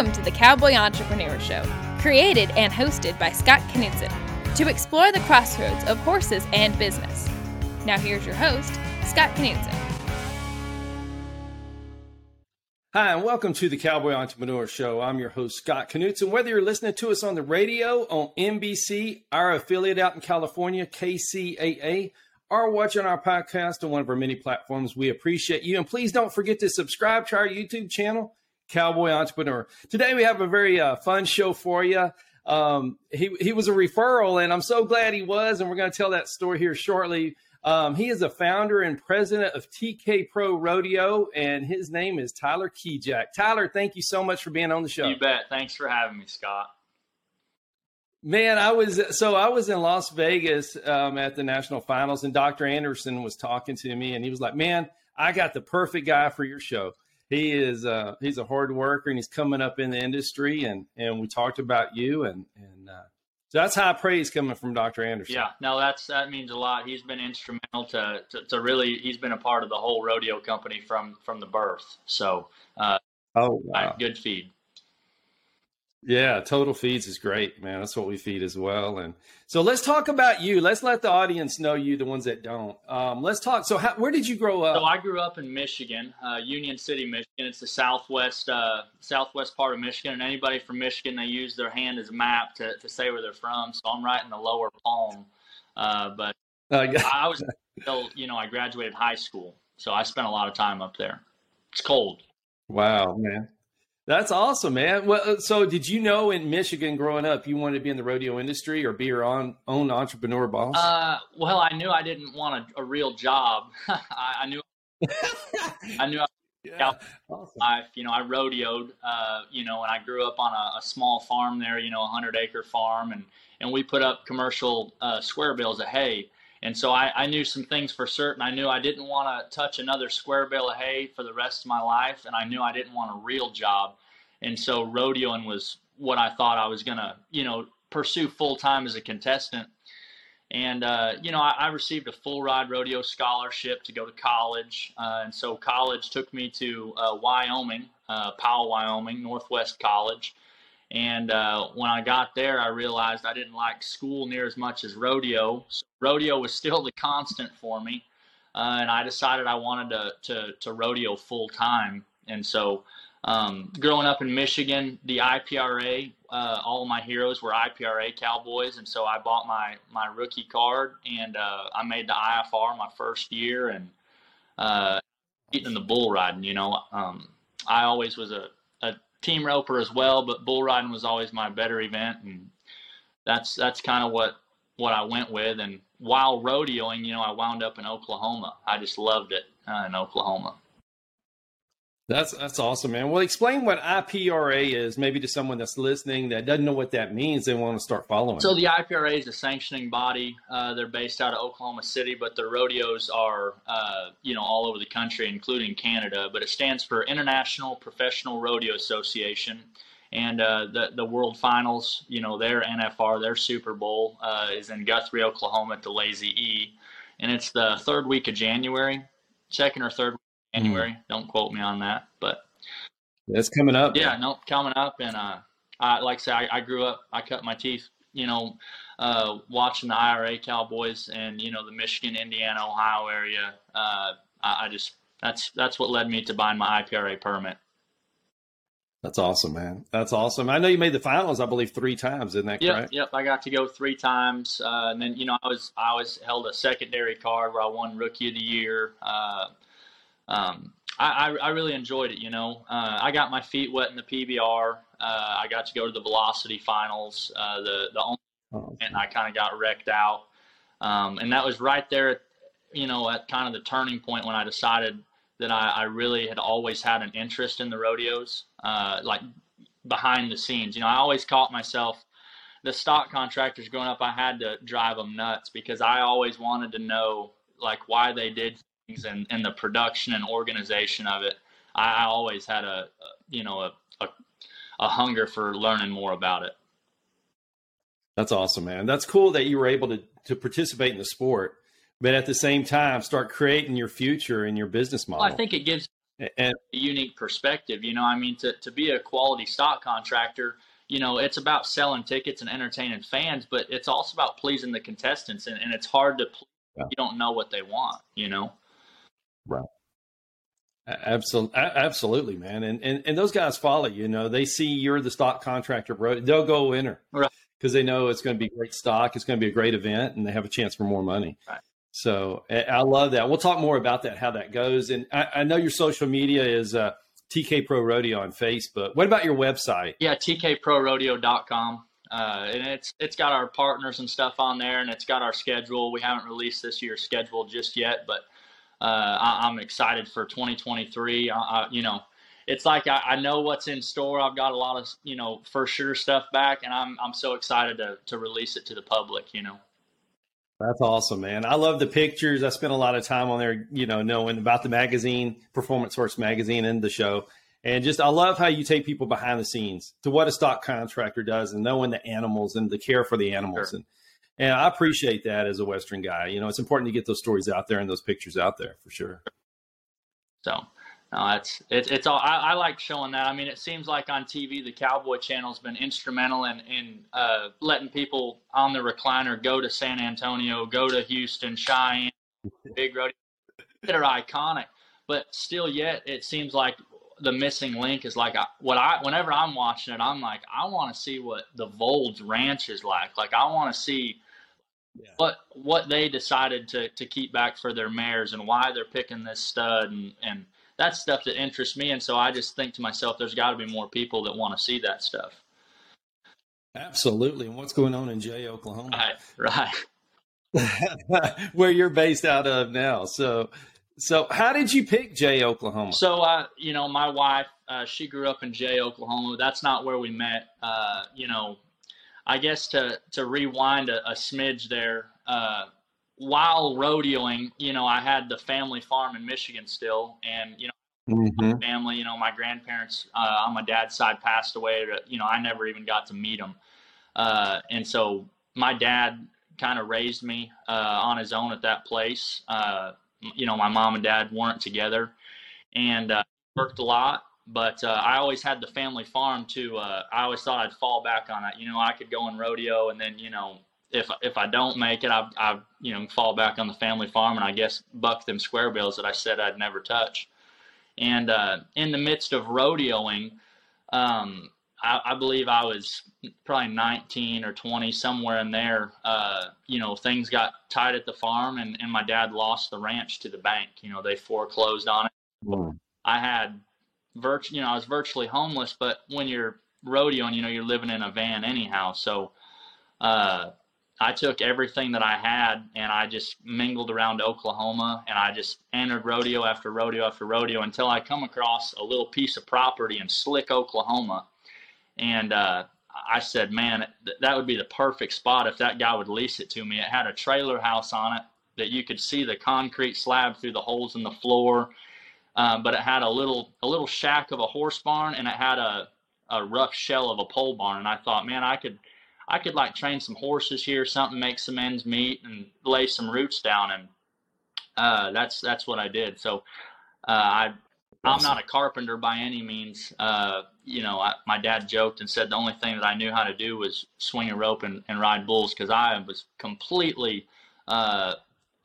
Welcome to the Cowboy Entrepreneur Show, created and hosted by Scott Knudsen, to explore the crossroads of horses and business. Now, here's your host, Scott Knudsen. Hi, and welcome to the Cowboy Entrepreneur Show. I'm your host, Scott Knudsen. Whether you're listening to us on the radio, on NBC, our affiliate out in California, KCAA, or watching our podcast on one of our many platforms, we appreciate you. And please don't forget to subscribe to our YouTube channel Cowboy Entrepreneur. Today we have a very uh, fun show for you. Um, he he was a referral, and I'm so glad he was. And we're going to tell that story here shortly. Um, he is a founder and president of TK Pro Rodeo, and his name is Tyler Kijac. Tyler, thank you so much for being on the show. You bet. Thanks for having me, Scott. Man, I was so I was in Las Vegas um, at the national finals, and Dr. Anderson was talking to me, and he was like, "Man, I got the perfect guy for your show." He is uh, he's a hard worker and he's coming up in the industry and and we talked about you and and uh, so that's high praise coming from Dr. Anderson. Yeah, no, that's that means a lot. He's been instrumental to, to, to really. He's been a part of the whole rodeo company from from the birth. So, uh, oh, wow. good feed. Yeah, Total Feeds is great, man. That's what we feed as well. And so let's talk about you. Let's let the audience know you, the ones that don't. Um, let's talk. So, how, where did you grow up? So, I grew up in Michigan, uh, Union City, Michigan. It's the southwest uh, southwest part of Michigan. And anybody from Michigan, they use their hand as a map to, to say where they're from. So, I'm right in the lower palm. Uh, but uh, I was until you know I graduated high school, so I spent a lot of time up there. It's cold. Wow, man. That's awesome, man. Well, uh, so did you know in Michigan growing up you wanted to be in the rodeo industry or be your own own entrepreneur boss? Uh, well, I knew I didn't want a, a real job. I, I, knew I knew I yeah, awesome. life. You know, I rodeoed. Uh, you know, and I grew up on a, a, small farm there. You know, a hundred acre farm, and and we put up commercial uh, square bales of hay. And so I, I knew some things for certain. I knew I didn't want to touch another square bale of hay for the rest of my life, and I knew I didn't want a real job. And so rodeoing was what I thought I was gonna, you know, pursue full time as a contestant. And uh, you know, I, I, received a full ride rodeo scholarship to go to college, uh, and so college took me to uh, Wyoming, uh, Powell, Wyoming, Northwest College and uh, when I got there, I realized I didn't like school near as much as rodeo. So rodeo was still the constant for me, uh, and I decided I wanted to to, to rodeo full time. And so, um, growing up in Michigan, the IPRA, uh, all of my heroes were IPRA cowboys, and so I bought my my rookie card, and uh, I made the IFR my first year, and uh, getting the bull riding. You know, um, I always was a team roper as well, but bull riding was always my better event, and that's that's kind of what what I went with. And while rodeoing, you know, I wound up in Oklahoma. I just loved it uh, in Oklahoma. That's that's awesome, man. Well, explain what IPRA is, maybe to someone that's listening that doesn't know what that means. They want to start following. So the IPRA is a sanctioning body. Uh, they're based out of Oklahoma City, but their rodeos are, uh, you know, all over the country, including Canada. But it stands for International Professional Rodeo Association. And uh, the the World Finals, you know, their NFR, their Super Bowl uh, is in Guthrie, Oklahoma, at the Lazy E, and it's the third week of January, second or third January. Mm. Don't quote me on that, but it's coming up. Yeah, no, coming up, and uh, I like I said, I, I grew up. I cut my teeth, you know, uh, watching the IPRA Cowboys and you know the Michigan, Indiana, Ohio area. Uh, I, I just that's that's what led me to buying my IPRA permit. That's awesome, man. That's awesome. I know you made the finals, I believe, three times. Isn't that yep, correct? Yep. I got to go three times, uh, and then you know I was I was held a secondary card where I won Rookie of the Year. Uh, um, I, I, really enjoyed it. You know, uh, I got my feet wet in the PBR. Uh, I got to go to the Velocity Finals, uh, the the only, oh, and I kind of got wrecked out. Um, and that was right there, at, you know, at kind of the turning point when I decided that I, I really had always had an interest in the rodeos, uh, like behind the scenes. You know, I always caught myself. The stock contractors growing up, I had to drive them nuts because I always wanted to know like why they did and, and the production and organization of it, I, I always had a, a, you know a, a a hunger for learning more about it. That's awesome, man. That's cool that you were able to to participate in the sport, but at the same time start creating your future and your business model. Well, I think it gives and, a unique perspective. You know, I mean, to to be a quality stock contractor, you know, it's about selling tickets and entertaining fans, but it's also about pleasing the contestants, and, and it's hard to. Yeah. You don't know what they want. You know. Right. Absolutely, absolutely, man. And, and and those guys follow. You know, they see you're the stock contractor, bro. They'll go enter right because they know it's going to be great stock. It's going to be a great event, and they have a chance for more money. Right. So I love that. We'll talk more about that, how that goes. And I, I know your social media is uh, TK Pro Rodeo on Facebook. What about your website? Yeah, tkprorodeo.com. Uh, and it's it's got our partners and stuff on there, and it's got our schedule. We haven't released this year's schedule just yet, but uh, I, am excited for 2023. I, you know, it's like I, I, know what's in store. I've got a lot of you know for sure stuff back, and I'm I'm so excited to to release it to the public. You know. That's awesome, man. I love the pictures. I spent a lot of time on there, you know, knowing about the magazine, Performance Horse Magazine, and the show. And just, I love how you take people behind the scenes to what a stock contractor does and knowing the animals and the care for the animals. Sure. And, and I appreciate that as a Western guy. You know, it's important to get those stories out there and those pictures out there for sure. So, no, it's it's it's all. I, I, like showing that. I mean, it seems like on TV, the Cowboy Channel's been instrumental in in uh, letting people on the recliner go to San Antonio, go to Houston, Cheyenne, Big Rodeo that are iconic. But still, yet it seems like the missing link is like what I. Whenever I'm watching it, I'm like, I want to see what the Volds Ranch is like. Like I want to see. Yeah. What what they decided to to keep back for their mares and why they're picking this stud and and that's stuff that interests me. And so I just think to myself, there's got to be more people that want to see that stuff. Absolutely. And what's going on in Jay, Oklahoma? Right, right. Where you're based out of now. So, so how did you pick Jay, Oklahoma? So, uh, you know, my wife, uh, she grew up in Jay, Oklahoma. That's not where we met. Uh, you know, I guess to to rewind a, a smidge there. Uh, while rodeoing, you know, I had the family farm in Michigan still, and you know, mm-hmm. family, you know, my grandparents uh, on my dad's side passed away. You know, I never even got to meet them, uh, and so my dad kind of raised me uh, on his own at that place. Uh, you know, my mom and dad weren't together, and uh, worked a lot. But uh, I always had the family farm too. I always thought I'd fall back on it. You know, I could go in rodeo, and then you know if if I don't make it, I I you know fall back on the family farm and I guess buck them square bills that I said I'd never touch. And uh, in the midst of rodeoing, um, I, I, believe I was probably 19 or 20, somewhere in there. Uh, you know, things got tight at the farm, and, and my dad lost the ranch to the bank. You know, they foreclosed on it. Mm. I had virtu- you know, I was virtually homeless, but when you're rodeoing, you know, you're living in a van anyhow. So, uh, I took everything that I had and I just mingled around Oklahoma and I just entered rodeo after rodeo after rodeo until I come across a little piece of property in Slick, Oklahoma. And uh, I said, man, th- that would be the perfect spot if that guy would lease it to me. It had a trailer house on it that you could see the concrete slab through the holes in the floor. Uh, but it had a little a little shack of a horse barn and it had a, a rough shell of a pole barn. And I thought, man, I could – I could like train some horses here, something, make some ends meet, and lay some roots down, and uh, that's that's what I did. So uh, I I'm not a carpenter by any means. Uh, you know, I, my dad joked and said the only thing that I knew how to do was swing a rope and, and ride bulls because I was completely uh,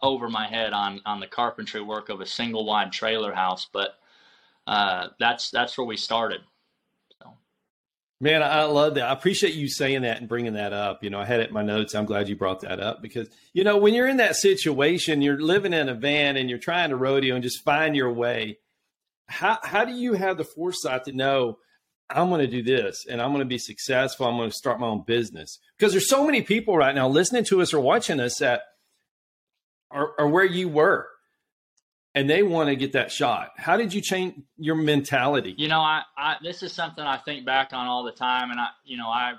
over my head on on the carpentry work of a single wide trailer house. But uh, that's that's where we started. Man, I love that. I appreciate you saying that and bringing that up. You know, I had it in my notes. I'm glad you brought that up because, you know, when you're in that situation, you're living in a van and you're trying to rodeo and just find your way. How, how do you have the foresight to know I'm going to do this and I'm going to be successful? I'm going to start my own business because there's so many people right now listening to us or watching us that are, are where you were and they want to get that shot. How did you change your mentality? You know, I, I this is something I think back on all the time, and I, you know, I,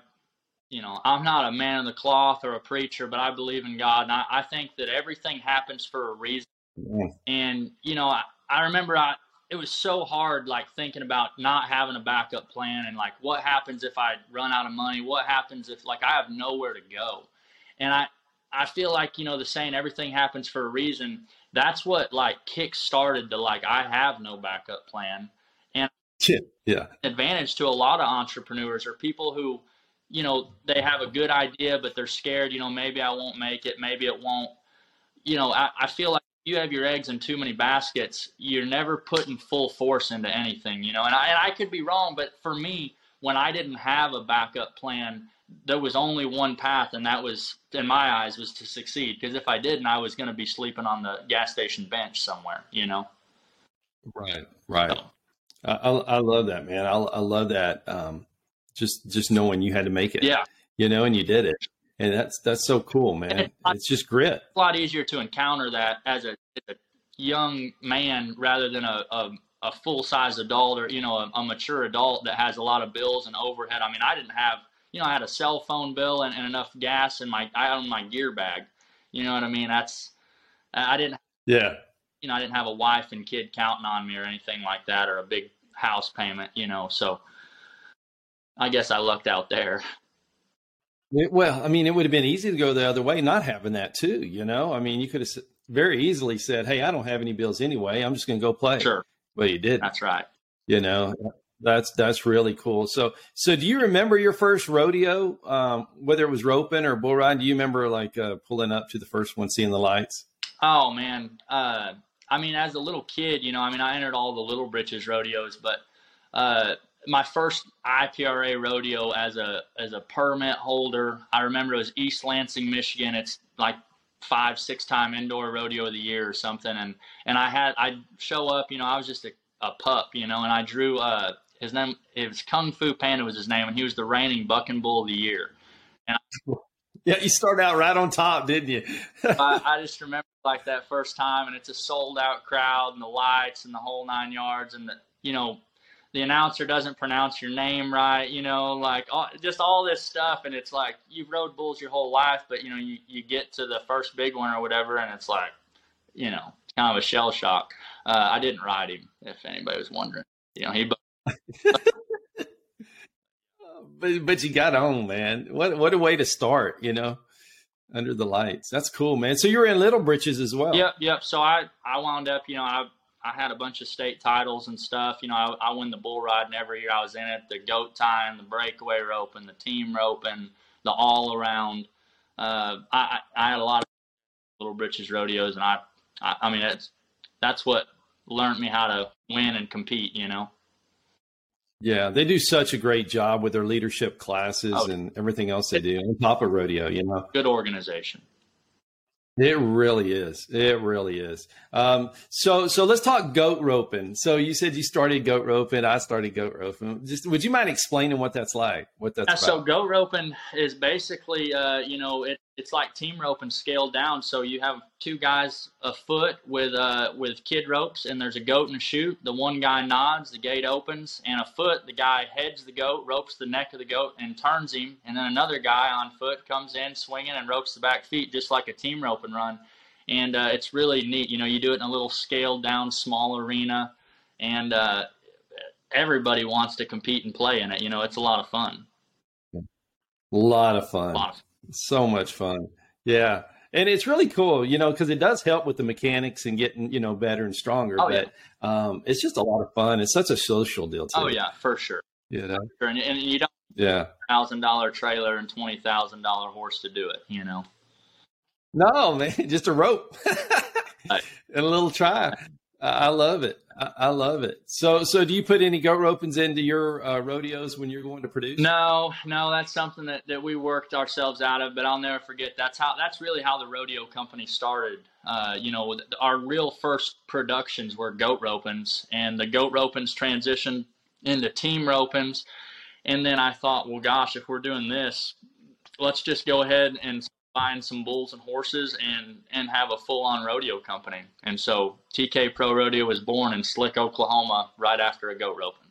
you know, I'm not a man of the cloth or a preacher, but I believe in God, and I, I think that everything happens for a reason. Mm. And you know, I, I remember I it was so hard, like thinking about not having a backup plan and like what happens if I run out of money? What happens if like I have nowhere to go? And I I feel like you know the saying everything happens for a reason that's what like kick started the like I have no backup plan. And yeah, yeah. advantage to a lot of entrepreneurs or people who, you know, they have a good idea but they're scared, you know, maybe I won't make it, maybe it won't. You know, I, I feel like you have your eggs in too many baskets, you're never putting full force into anything, you know. And I and I could be wrong, but for me, when I didn't have a backup plan, there was only one path, and that was, in my eyes, was to succeed. Because if I didn't, I was going to be sleeping on the gas station bench somewhere, you know. Right, right. So, I, I love that, man. I, I love that. Um, just just knowing you had to make it. Yeah. You know, and you did it, and that's that's so cool, man. It's, it's just grit. It's a lot easier to encounter that as a, as a young man rather than a, a a full size adult or you know a, a, mature adult that has a lot of bills and overhead. I mean, I didn't have you know, I had a cell phone bill and, and enough gas in my I owned my gear bag. You know what I mean? That's I didn't. Yeah. You know, I didn't have a wife and kid counting on me or anything like that, or a big house payment. You know, so I guess I lucked out there. Well, I mean, it would have been easy to go the other way, not having that too. You know, I mean, you could have very easily said, "Hey, I don't have any bills anyway. I'm just going to go play." Sure. Well, you did. That's right. You know, that's that's really cool. So so do you remember your first rodeo? Um, whether it was roping or bull riding, do you remember like uh, pulling up to the first one, seeing the lights? Oh man, uh, I mean, as a little kid, you know, I mean, I entered all the Little Britches rodeos, but uh, my first IPRA rodeo as a as a permit holder, I remember it was East Lansing, Michigan. It's like five six time indoor rodeo of the year or something, and and I had I'd show up, you know, I was just a, a pup, you know, and I drew uh his name it was Kung Fu Panda was his name, and he was the reigning bucking bull of the year. And yeah, you started out right on top, didn't you? I, I, just remember like that first time, and it's a sold out crowd, and the lights, and the whole nine yards, and the you know the announcer doesn't pronounce your name right, you know, like all, just all this stuff, and it's like you've rode bulls your whole life, but you know you you get to the first big one or whatever, and it's like you know kind of a shell shock. Uh, I didn't ride him, if anybody was wondering. You know, he but but you got on, man. What what a way to start, you know, under the lights. That's cool, man. So you were in Little Britches as well. Yep, yep. So I I wound up, you know, I I had a bunch of state titles and stuff. You know, I, I win the bull riding every year I was in it. The goat tying, the breakaway roping, the team roping, the all around. Uh, I I had a lot of Little Britches rodeos, and I I, I mean that's that's what learned me how to win and compete. You know. Yeah, they do such a great job with their leadership classes oh, and everything else they do on top of rodeo. You know, good organization. It really is. It really is. Um, so, so let's talk goat roping. So you said you started goat roping. I started goat roping. Just would you mind explaining what that's like? What that's yeah, so goat roping is basically, uh, you know, it, it's like team roping scaled down. So you have two guys afoot with uh, with kid ropes, and there's a goat and a chute. The one guy nods, the gate opens, and afoot the guy heads the goat, ropes the neck of the goat, and turns him. And then another guy on foot comes in swinging and ropes the back feet, just like a team rope and run. And uh, it's really neat. You know, you do it in a little scaled down, small arena, and uh, everybody wants to compete and play in it. You know, it's a lot of fun. A lot of fun. A lot of fun. So much fun. Yeah. And it's really cool, you know, because it does help with the mechanics and getting, you know, better and stronger. Oh, but yeah. um, it's just a lot of fun. It's such a social deal, too. Oh, yeah, for sure. You know? And, and you don't yeah thousand dollar trailer and twenty thousand dollar horse to do it, you know. No, man, just a rope and a little try. I love it. I love it. So, so do you put any goat ropings into your uh, rodeos when you're going to produce? No, no, that's something that, that we worked ourselves out of. But I'll never forget. That's how. That's really how the rodeo company started. Uh, you know, our real first productions were goat ropings, and the goat ropings transitioned into team ropings. And then I thought, well, gosh, if we're doing this, let's just go ahead and buying some bulls and horses and and have a full on rodeo company. And so TK Pro Rodeo was born in Slick, Oklahoma, right after a goat roping.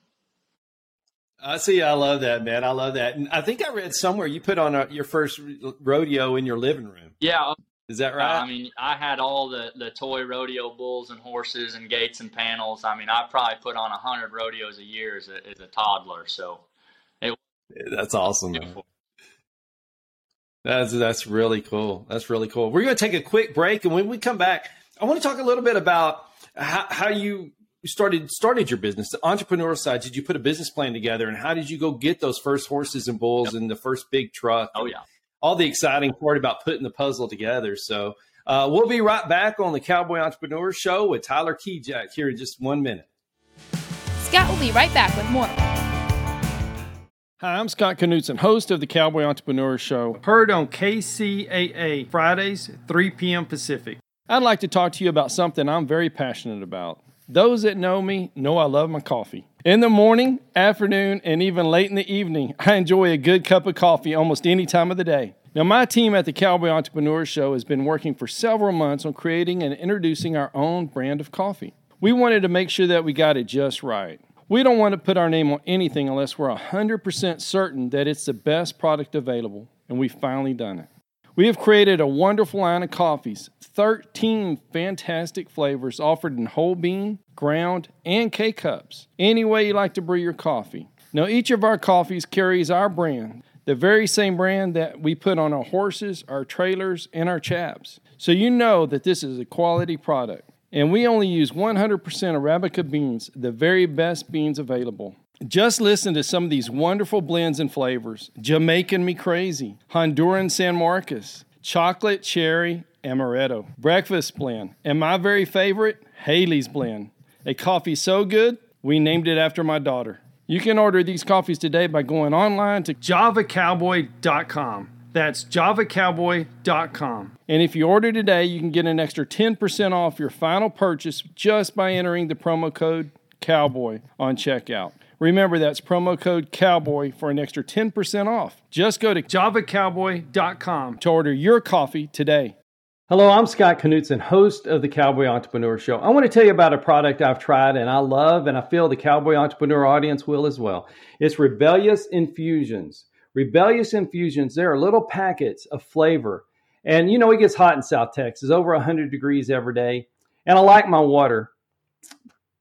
I see. I love that, man. I love that. And I think I read somewhere you put on a, your first rodeo in your living room. Yeah. Is that right? Uh, I mean, I had all the, the toy rodeo bulls and horses and gates and panels. I mean, I probably put on a hundred rodeos a year as a, as a toddler. So it, that's awesome. That's that's really cool. That's really cool. We're going to take a quick break, and when we come back, I want to talk a little bit about how, how you started started your business, the entrepreneurial side. Did you put a business plan together, and how did you go get those first horses and bulls yep. and the first big truck? Oh yeah, all the exciting part about putting the puzzle together. So uh, we'll be right back on the Cowboy Entrepreneur Show with Tyler Kijac here in just one minute. Scott will be right back with more. Hi, I'm Scott Knudsen, host of the Cowboy Entrepreneur Show, heard on KCAA Fridays, 3 p.m. Pacific. I'd like to talk to you about something I'm very passionate about. Those that know me know I love my coffee. In the morning, afternoon, and even late in the evening, I enjoy a good cup of coffee almost any time of the day. Now, my team at the Cowboy Entrepreneur Show has been working for several months on creating and introducing our own brand of coffee. We wanted to make sure that we got it just right. We don't want to put our name on anything unless we're 100% certain that it's the best product available, and we've finally done it. We have created a wonderful line of coffees, 13 fantastic flavors offered in whole bean, ground, and K cups. Any way you like to brew your coffee. Now, each of our coffees carries our brand, the very same brand that we put on our horses, our trailers, and our chaps. So you know that this is a quality product. And we only use 100% Arabica beans, the very best beans available. Just listen to some of these wonderful blends and flavors Jamaican Me Crazy, Honduran San Marcos, Chocolate Cherry Amaretto, Breakfast Blend, and my very favorite, Haley's Blend. A coffee so good, we named it after my daughter. You can order these coffees today by going online to javacowboy.com. That's javacowboy.com. And if you order today, you can get an extra 10% off your final purchase just by entering the promo code COWBOY on checkout. Remember, that's promo code COWBOY for an extra 10% off. Just go to javacowboy.com to order your coffee today. Hello, I'm Scott Knudsen, host of the Cowboy Entrepreneur Show. I want to tell you about a product I've tried and I love, and I feel the Cowboy Entrepreneur audience will as well. It's Rebellious Infusions. Rebellious Infusions, there are little packets of flavor. And you know, it gets hot in South Texas, over 100 degrees every day. And I like my water,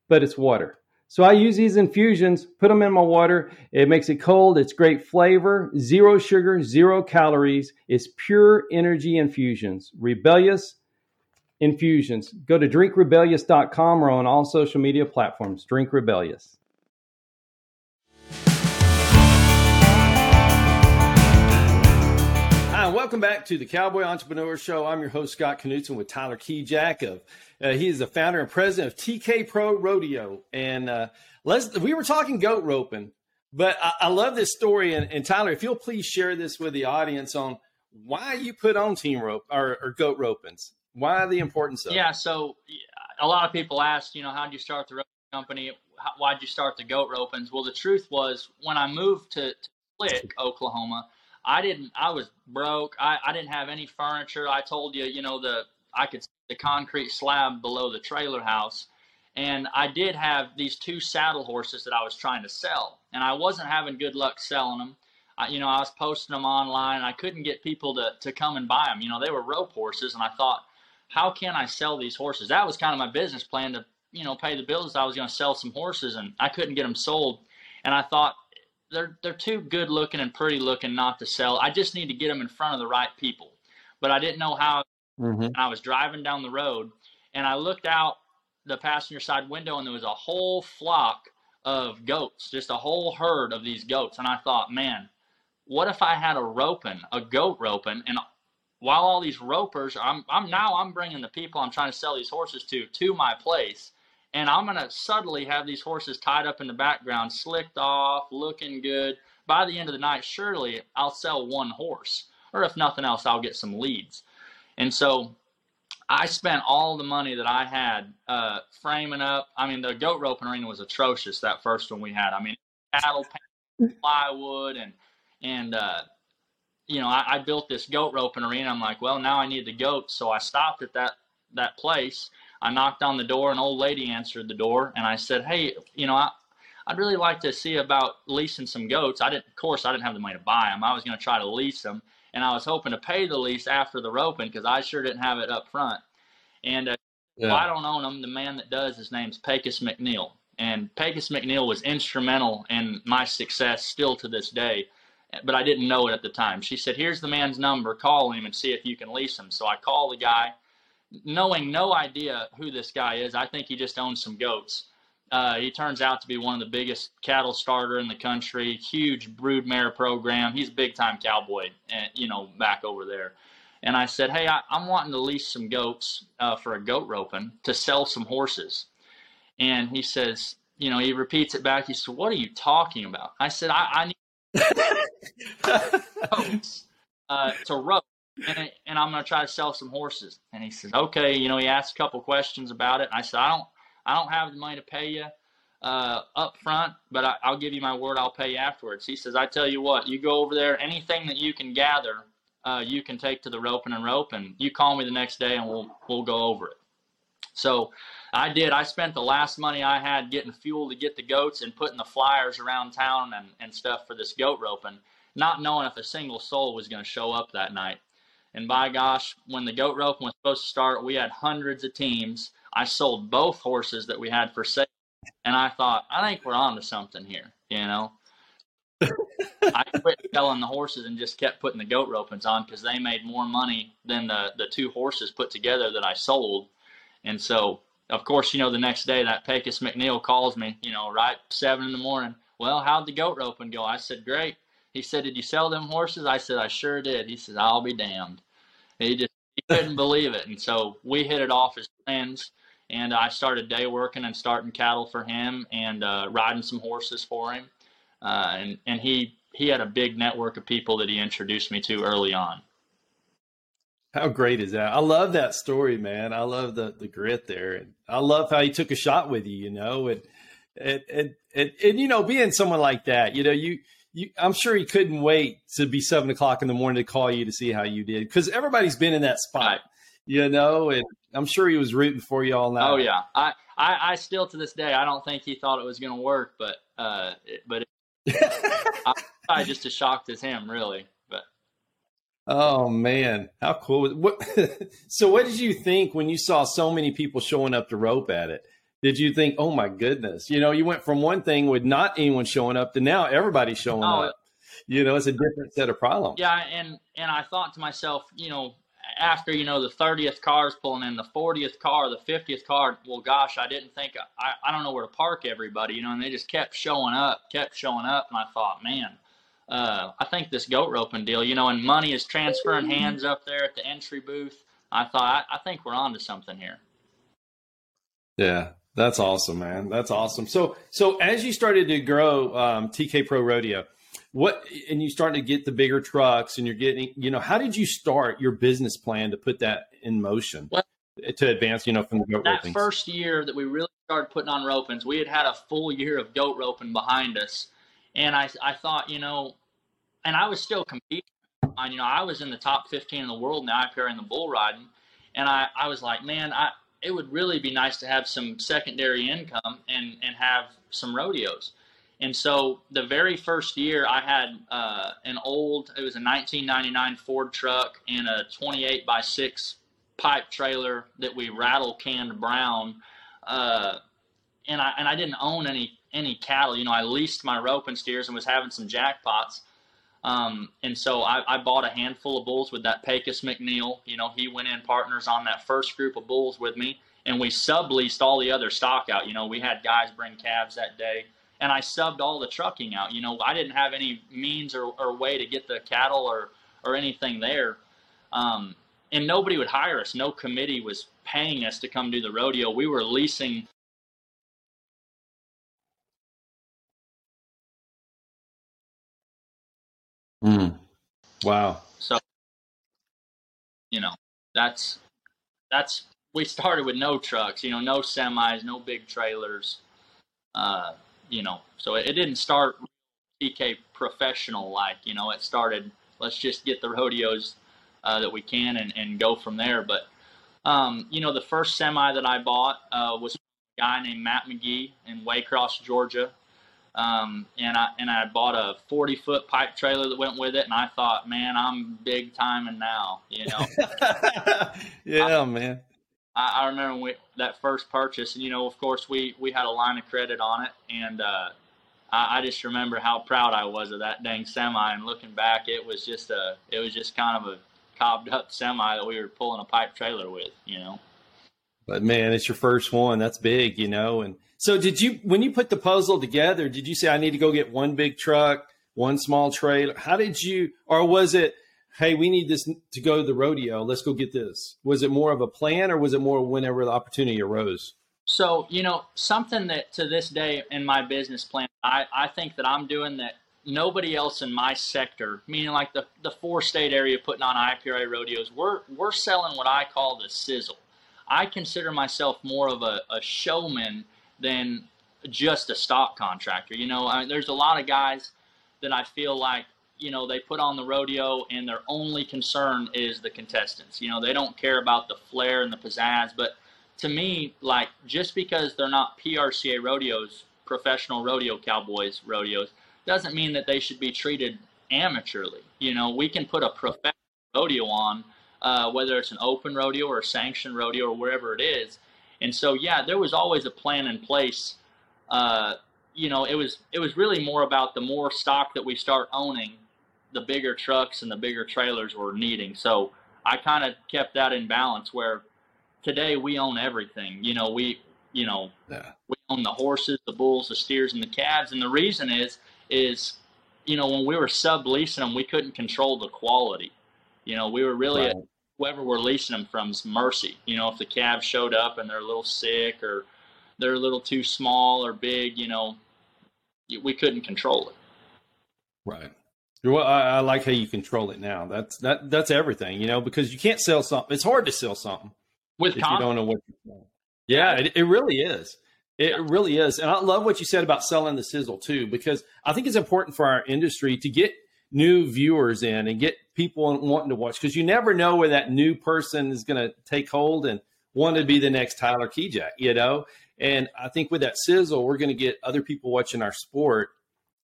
but it's water. So I use these infusions, put them in my water. It makes it cold. It's great flavor, zero sugar, zero calories. It's pure energy infusions. Rebellious infusions. Go to drinkrebellious.com or on all social media platforms. Drink Rebellious. Welcome back to the Cowboy Entrepreneur Show. I'm your host, Scott Knudsen, with Tyler Kijac of uh, he is the founder and president of TK Pro Rodeo. And uh, let's we were talking goat roping, but I, I love this story. And, and, Tyler, if you'll please share this with the audience on why you put on team rope or, or goat ropings, why the importance of yeah. So a lot of people ask, you know, how did you start the company? Why did you start the goat ropings? Well, the truth was when I moved to, to Oklahoma. I didn't. I was broke. I, I didn't have any furniture. I told you, you know, the I could the concrete slab below the trailer house. And I did have these two saddle horses that I was trying to sell, and I wasn't having good luck selling them. I, you know, I was posting them online, and I couldn't get people to, to come and buy them. You know, they were rope horses, and I thought, how can I sell these horses? That was kind of my business plan to, you know, pay the bills. I was going to sell some horses, and I couldn't get them sold. And I thought, they're they're too good looking and pretty looking not to sell. I just need to get them in front of the right people. But I didn't know how Mm-hmm. I was driving down the road and I looked out the passenger side window and there was a whole flock of goats, just a whole herd of these goats. And I thought, man, what if I had a roping, a goat roping, and while all these ropers, I'm, I'm now I'm bringing the people I'm trying to sell these horses to to my place, and I'm gonna subtly have these horses tied up in the background, slicked off, looking good. By the end of the night, surely I'll sell one horse, or if nothing else, I'll get some leads. And so I spent all the money that I had uh, framing up. I mean, the goat roping arena was atrocious. That first one we had. I mean, cattle plywood and and uh, you know, I, I, built this goat roping arena. I'm like, well, now I need the goats, so I stopped at that that place. I knocked on the door. An old lady answered the door, and I said, hey, you know, I, I'd really like to see about leasing some goats. I didn't, of course, I didn't have the money to buy them. I was going to try to lease them and I was hoping to pay the lease after the roping because I sure didn't have it up front. And uh, yeah. well, I don't own them. The man that does, his name's Pecos McNeil, and Pecos McNeil was instrumental in my success still to this day. But I didn't know it at the time. She said, "Here's the man's number. Call him and see if you can lease him." So I call the guy, knowing no idea who this guy is, I think he just owns some goats. Uh, he turns out to be one of the biggest cattle starter in the country. Huge broodmare program. He's a big time cowboy, and you know, back over there. And I said, hey, I, am wanting to lease some goats uh, for a goat roping to sell some horses. And he says, you know, he repeats it back. He said, what are you talking about? I said, I, I need goats uh, to rope. And, and I'm going to try to sell some horses. And he says, okay. You know, he asked a couple questions about it. And I said, I don't, I don't have the money to pay you uh, up front, but I, will give you my word I'll pay you afterwards. He says, I tell you what, you go over there, anything that you can gather uh, you can take to the roping and rope, and you call me the next day and we'll we'll go over it. So I did. I spent the last money I had getting fuel to get the goats and putting the flyers around town and, and stuff for this goat roping, not knowing if a single soul was going to show up that night. And by gosh, when the goat roping was supposed to start, we had hundreds of teams. I sold both horses that we had for sale, and I thought, I think we're on to something here, you know. I quit selling the horses and just kept putting the goat ropings on because they made more money than the the two horses put together that I sold. And so, of course, you know, the next day that Pecos McNeil calls me, you know, right seven in the morning. Well, how'd the goat roping go? I said, great. He said, did you sell them horses? I said, I sure did. He said, I'll be damned. He just he couldn't believe it. And so we hit it off as friends. And I started day working and starting cattle for him and uh, riding some horses for him uh, and and he he had a big network of people that he introduced me to early on. How great is that? I love that story, man. I love the the grit there, and I love how he took a shot with you. You know, and and and and, and you know, being someone like that, you know, you. You, I'm sure he couldn't wait to be seven o'clock in the morning to call you to see how you did because everybody's been in that spot, you know. And I'm sure he was rooting for you all night. Oh yeah, I, I, I still to this day I don't think he thought it was going to work, but uh, it, but I, I just as shocked as him, really. But oh man, how cool! What? so, what did you think when you saw so many people showing up to rope at it? Did you think, oh my goodness, you know, you went from one thing with not anyone showing up to now everybody's showing oh, up. You know, it's a different set of problems. Yeah, and and I thought to myself, you know, after you know the 30th car is pulling in, the 40th car, the 50th car. Well, gosh, I didn't think I, I don't know where to park everybody, you know, and they just kept showing up, kept showing up, and I thought, man, uh, I think this goat roping deal, you know, and money is transferring hands up there at the entry booth. I thought, I, I think we're on to something here. Yeah, that's awesome, man. That's awesome. So, so as you started to grow um, TK Pro Rodeo, what and you starting to get the bigger trucks and you're getting you know how did you start your business plan to put that in motion well, to advance you know from the goat that ropings? first year that we really started putting on ropings we had had a full year of goat roping behind us and i i thought you know and i was still competing on you know i was in the top 15 in the world now up here in the bull riding and i i was like man i it would really be nice to have some secondary income and and have some rodeos and so the very first year, I had uh, an old, it was a 1999 Ford truck and a 28 by 6 pipe trailer that we rattle canned brown. Uh, and I and I didn't own any any cattle. You know, I leased my roping steers and was having some jackpots. Um, and so I, I, bought a handful of bulls with that Pecos McNeil. You know, he went in partners on that first group of bulls with me, and we subleased all the other stock out. You know, we had guys bring calves that day and I subbed all the trucking out. You know, I didn't have any means or, or way to get the cattle or or anything there, um, and nobody would hire us. No committee was paying us to come do the rodeo. We were leasing. Mm. Wow. So, you know, that's that's we started with no trucks. You know, no semis, no big trailers. Uh, you know, so it, it didn't start TK professional like, you know, it started, let's just get the rodeos uh, that we can and, and go from there. But, um, you know, the first semi that I bought uh, was a guy named Matt McGee in Waycross, Georgia. Um, and I and I bought a 40 foot pipe trailer that went with it, and I thought, man, I'm big timing now, you know. yeah, I, man. I, I remember we, that first purchase, and you know, of course, we we had a line of credit on it, and uh, I, I just remember how proud I was of that dang semi. And looking back, it was just a, it was just kind of a, cobbed up semi that we were pulling a pipe trailer with, you know. But man, it's your first one. That's big, you know. And so, did you when you put the puzzle together? Did you say I need to go get one big truck, one small trailer? How did you, or was it, hey, we need this to go to the rodeo. Let's go get this. Was it more of a plan, or was it more whenever the opportunity arose? So you know, something that to this day in my business plan, I I think that I'm doing that nobody else in my sector, meaning like the, the four state area putting on IPRA rodeos, we're, we're selling what I call the sizzle. I consider myself more of a, a showman than just a stock contractor. You know, I, there's a lot of guys that I feel like, you know, they put on the rodeo and their only concern is the contestants. You know, they don't care about the flair and the pizzazz. But to me, like, just because they're not PRCA rodeos, professional rodeo cowboys rodeos, doesn't mean that they should be treated amateurly. You know, we can put a professional rodeo on, uh, whether it's an open rodeo or a sanctioned rodeo or wherever it is. And so, yeah, there was always a plan in place. Uh, you know, it was it was really more about the more stock that we start owning, the bigger trucks and the bigger trailers we're needing. So I kind of kept that in balance. Where today we own everything. You know, we you know yeah. we own the horses, the bulls, the steers, and the calves. And the reason is is, you know, when we were subleasing them, we couldn't control the quality. You know, we were really right. Whoever we're leasing them from's mercy. You know, if the calves showed up and they're a little sick or they're a little too small or big, you know, we couldn't control it. Right. Well, I, I, like how you control it now. That's that. That's everything, you know, because you can't sell something. It's hard to sell something with if you don't know what you're selling. Yeah, it, it really is. It yeah. really is. And I love what you said about selling the sizzle too, because I think it's important for our industry to get new viewers in and get people wanting to watch because you never know where that new person is going to take hold and want to be the next Tyler Kijac, you know? And I think with that sizzle, we're going to get other people watching our sport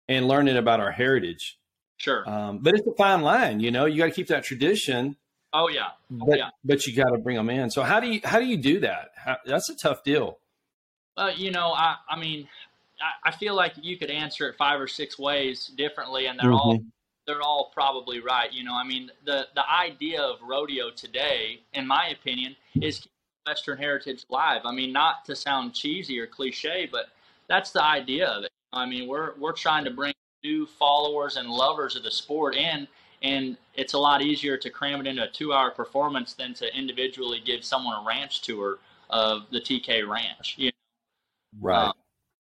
and learning about our heritage. Sure. Um, but it's a fine line, you know, you got to keep that tradition. Oh yeah. Oh, but, yeah. but you got to bring them in. So how do you, how do you do that? How, that's a tough deal. Uh, you know, I, I mean, I, I, feel like you could answer it five or six ways differently, and they're mm-hmm. all they're all probably right. You know, I mean, the the idea of rodeo today, in my opinion, is keeping Western heritage live. I mean, not to sound cheesy or cliche, but that's the idea of it. I mean, we're we're trying to bring new followers and lovers of the sport in, and it's a lot easier to cram it into a two-hour performance than to individually give someone a ranch tour of the TK Ranch. You know? Right. Um,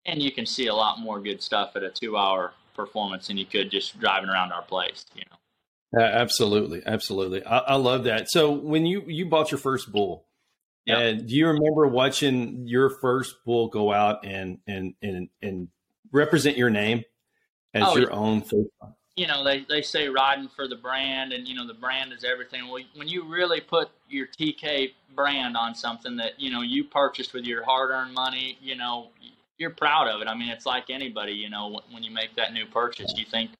and you can see a lot more good stuff at a two hour performance than you could just driving around our place, you know. Uh, absolutely, absolutely. I, I, love that. So when you you bought your first bull, yep. and do you remember watching your first bull go out and and and and represent your name as oh, your yeah. own? You know, they, they say riding for the brand and, you know, the brand is everything. Well, when you really put your TK brand on something that, you know, you purchased with your hard earned money, you know, you're proud of it. I mean, it's like anybody, you know, when you make that new purchase, you think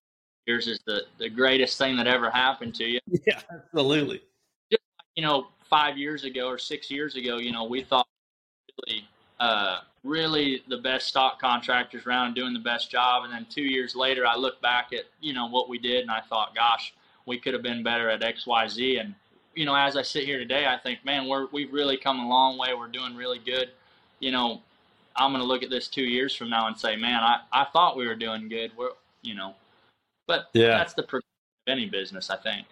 yours is the, the greatest thing that ever happened to you. Yeah, absolutely. Just, you know, five years ago or six years ago, you know, we thought really, uh, really the best stock contractors around doing the best job. And then two years later, I look back at, you know, what we did and I thought, gosh, we could have been better at X, Y, Z. And, you know, as I sit here today, I think, man, we're, we've really come a long way. We're doing really good. You know, I'm going to look at this two years from now and say, man, I, I thought we were doing good. We're, you know, but yeah, that's the pro- of any business, I think.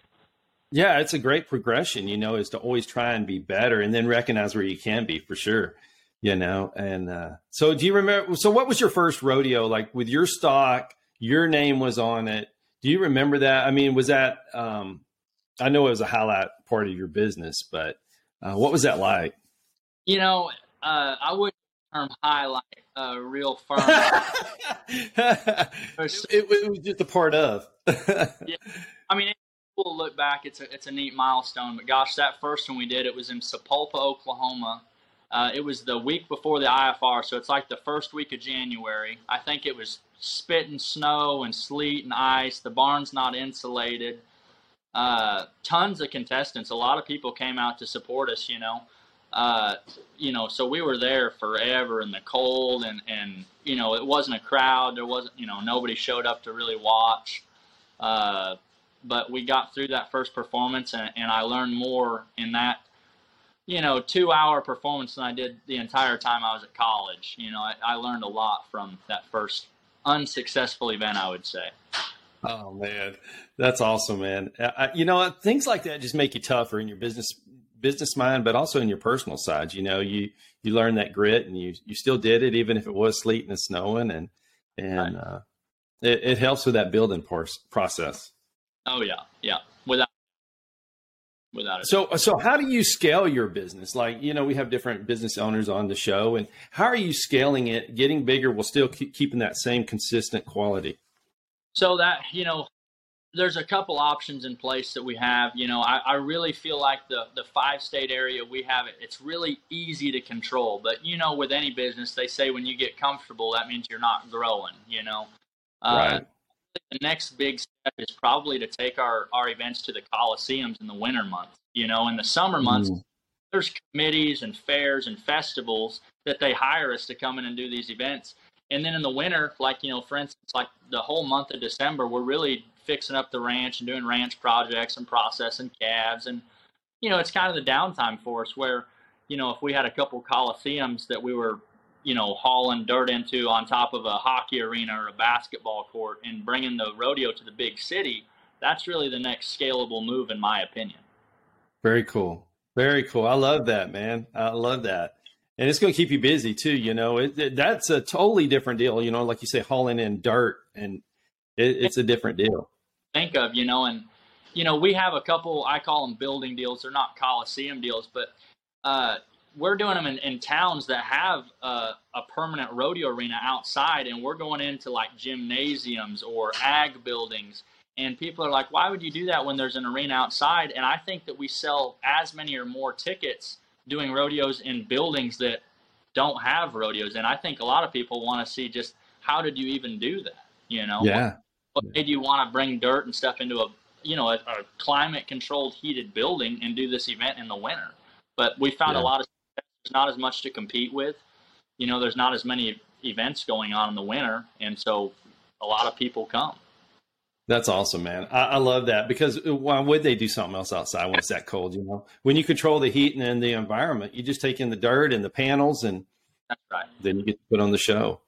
Yeah, it's a great progression, you know, is to always try and be better and then recognize where you can be for sure you know and uh, so do you remember so what was your first rodeo? Like with your stock your name was on it. Do you remember that? I mean was that um, i know it was a highlight part of your business but uh, what was that like? You know uh, i would term highlight a real firm it, it, was just a part of yeah i mean we'll look back it's a, it's a neat milestone but gosh that first one we did it was in sapulpa oklahoma uh, it was the week before the IFR, so it's like the first week of January. I think it was spitting snow and sleet and ice. The barn's not insulated. Uh, tons of contestants. A lot of people came out to support us. You know, uh, you know, so we were there forever in the cold, and and you know, it wasn't a crowd. There wasn't, you know, nobody showed up to really watch. Uh, but we got through that first performance, and, and I learned more in that, you know, two hour performance than I did the entire time I was at college. You know, I, I learned a lot from that first unsuccessful event, I would say. Oh man, that's awesome, man. I, you know, things like that just make you tougher in your business business mind, but also in your personal side. You know, you you learn that grit, and you you still did it, even if it was sleeting and snowing, and and right. uh, it, it, helps with that building process. Oh yeah, yeah. Without without it. So so how do you scale your business? Like you know, we have different business owners on the show, and how are you scaling it, getting bigger, while still keep, keeping that same consistent quality? So that you know, there's a couple options in place that we have. You know, I, I really feel like the the five state area we have it. It's really easy to control. But you know, with any business, they say when you get comfortable, that means you're not growing. You know, uh, the next big step is probably to take our our events to the coliseums in the winter months. You know, in the summer months. Mm. There's committees and fairs and festivals that they hire us to come in and do these events and then in the winter, like, you know, for instance, like the whole month of December, we're really fixing up the ranch and doing ranch projects and processing calves. And, you know, it's kind of the downtime for us where, you know, if we had a couple coliseums that we were, you know, hauling dirt into on top of a hockey arena or a basketball court and bringing the rodeo to the big city, that's really the next scalable move, in my opinion. Very cool. Very cool. I love that, man. I love that and it's going to keep you busy too. You know, it, it, that's a totally different deal. You know, like you say, hauling in dirt, and it, it's a different deal. Think of you know, and you know, we have a couple. I call them building deals. They're not coliseum deals, but uh, we're doing them in, in towns that have a permanent rodeo arena outside, and we're going into like gymnasiums or ag buildings. And people are like, why would you do that when there's an arena outside? And I think that we sell as many or more tickets doing rodeos in buildings that don't have rodeos. And I think a lot of people want to see just how did you even do that? You know, yeah. What, what made you want to bring dirt and stuff into a you know a, a climate controlled heated building and do this event in the winter? But we found yeah. a lot of there's not as much to compete with. You know, there's not as many events going on in the winter, and so a lot of people come. That's awesome, man. I, I, love that because uh, why would they do something else outside when it's that cold? You know, when you control the heat and the environment, you just take in the dirt and the panels, and right. then you get to put on the show.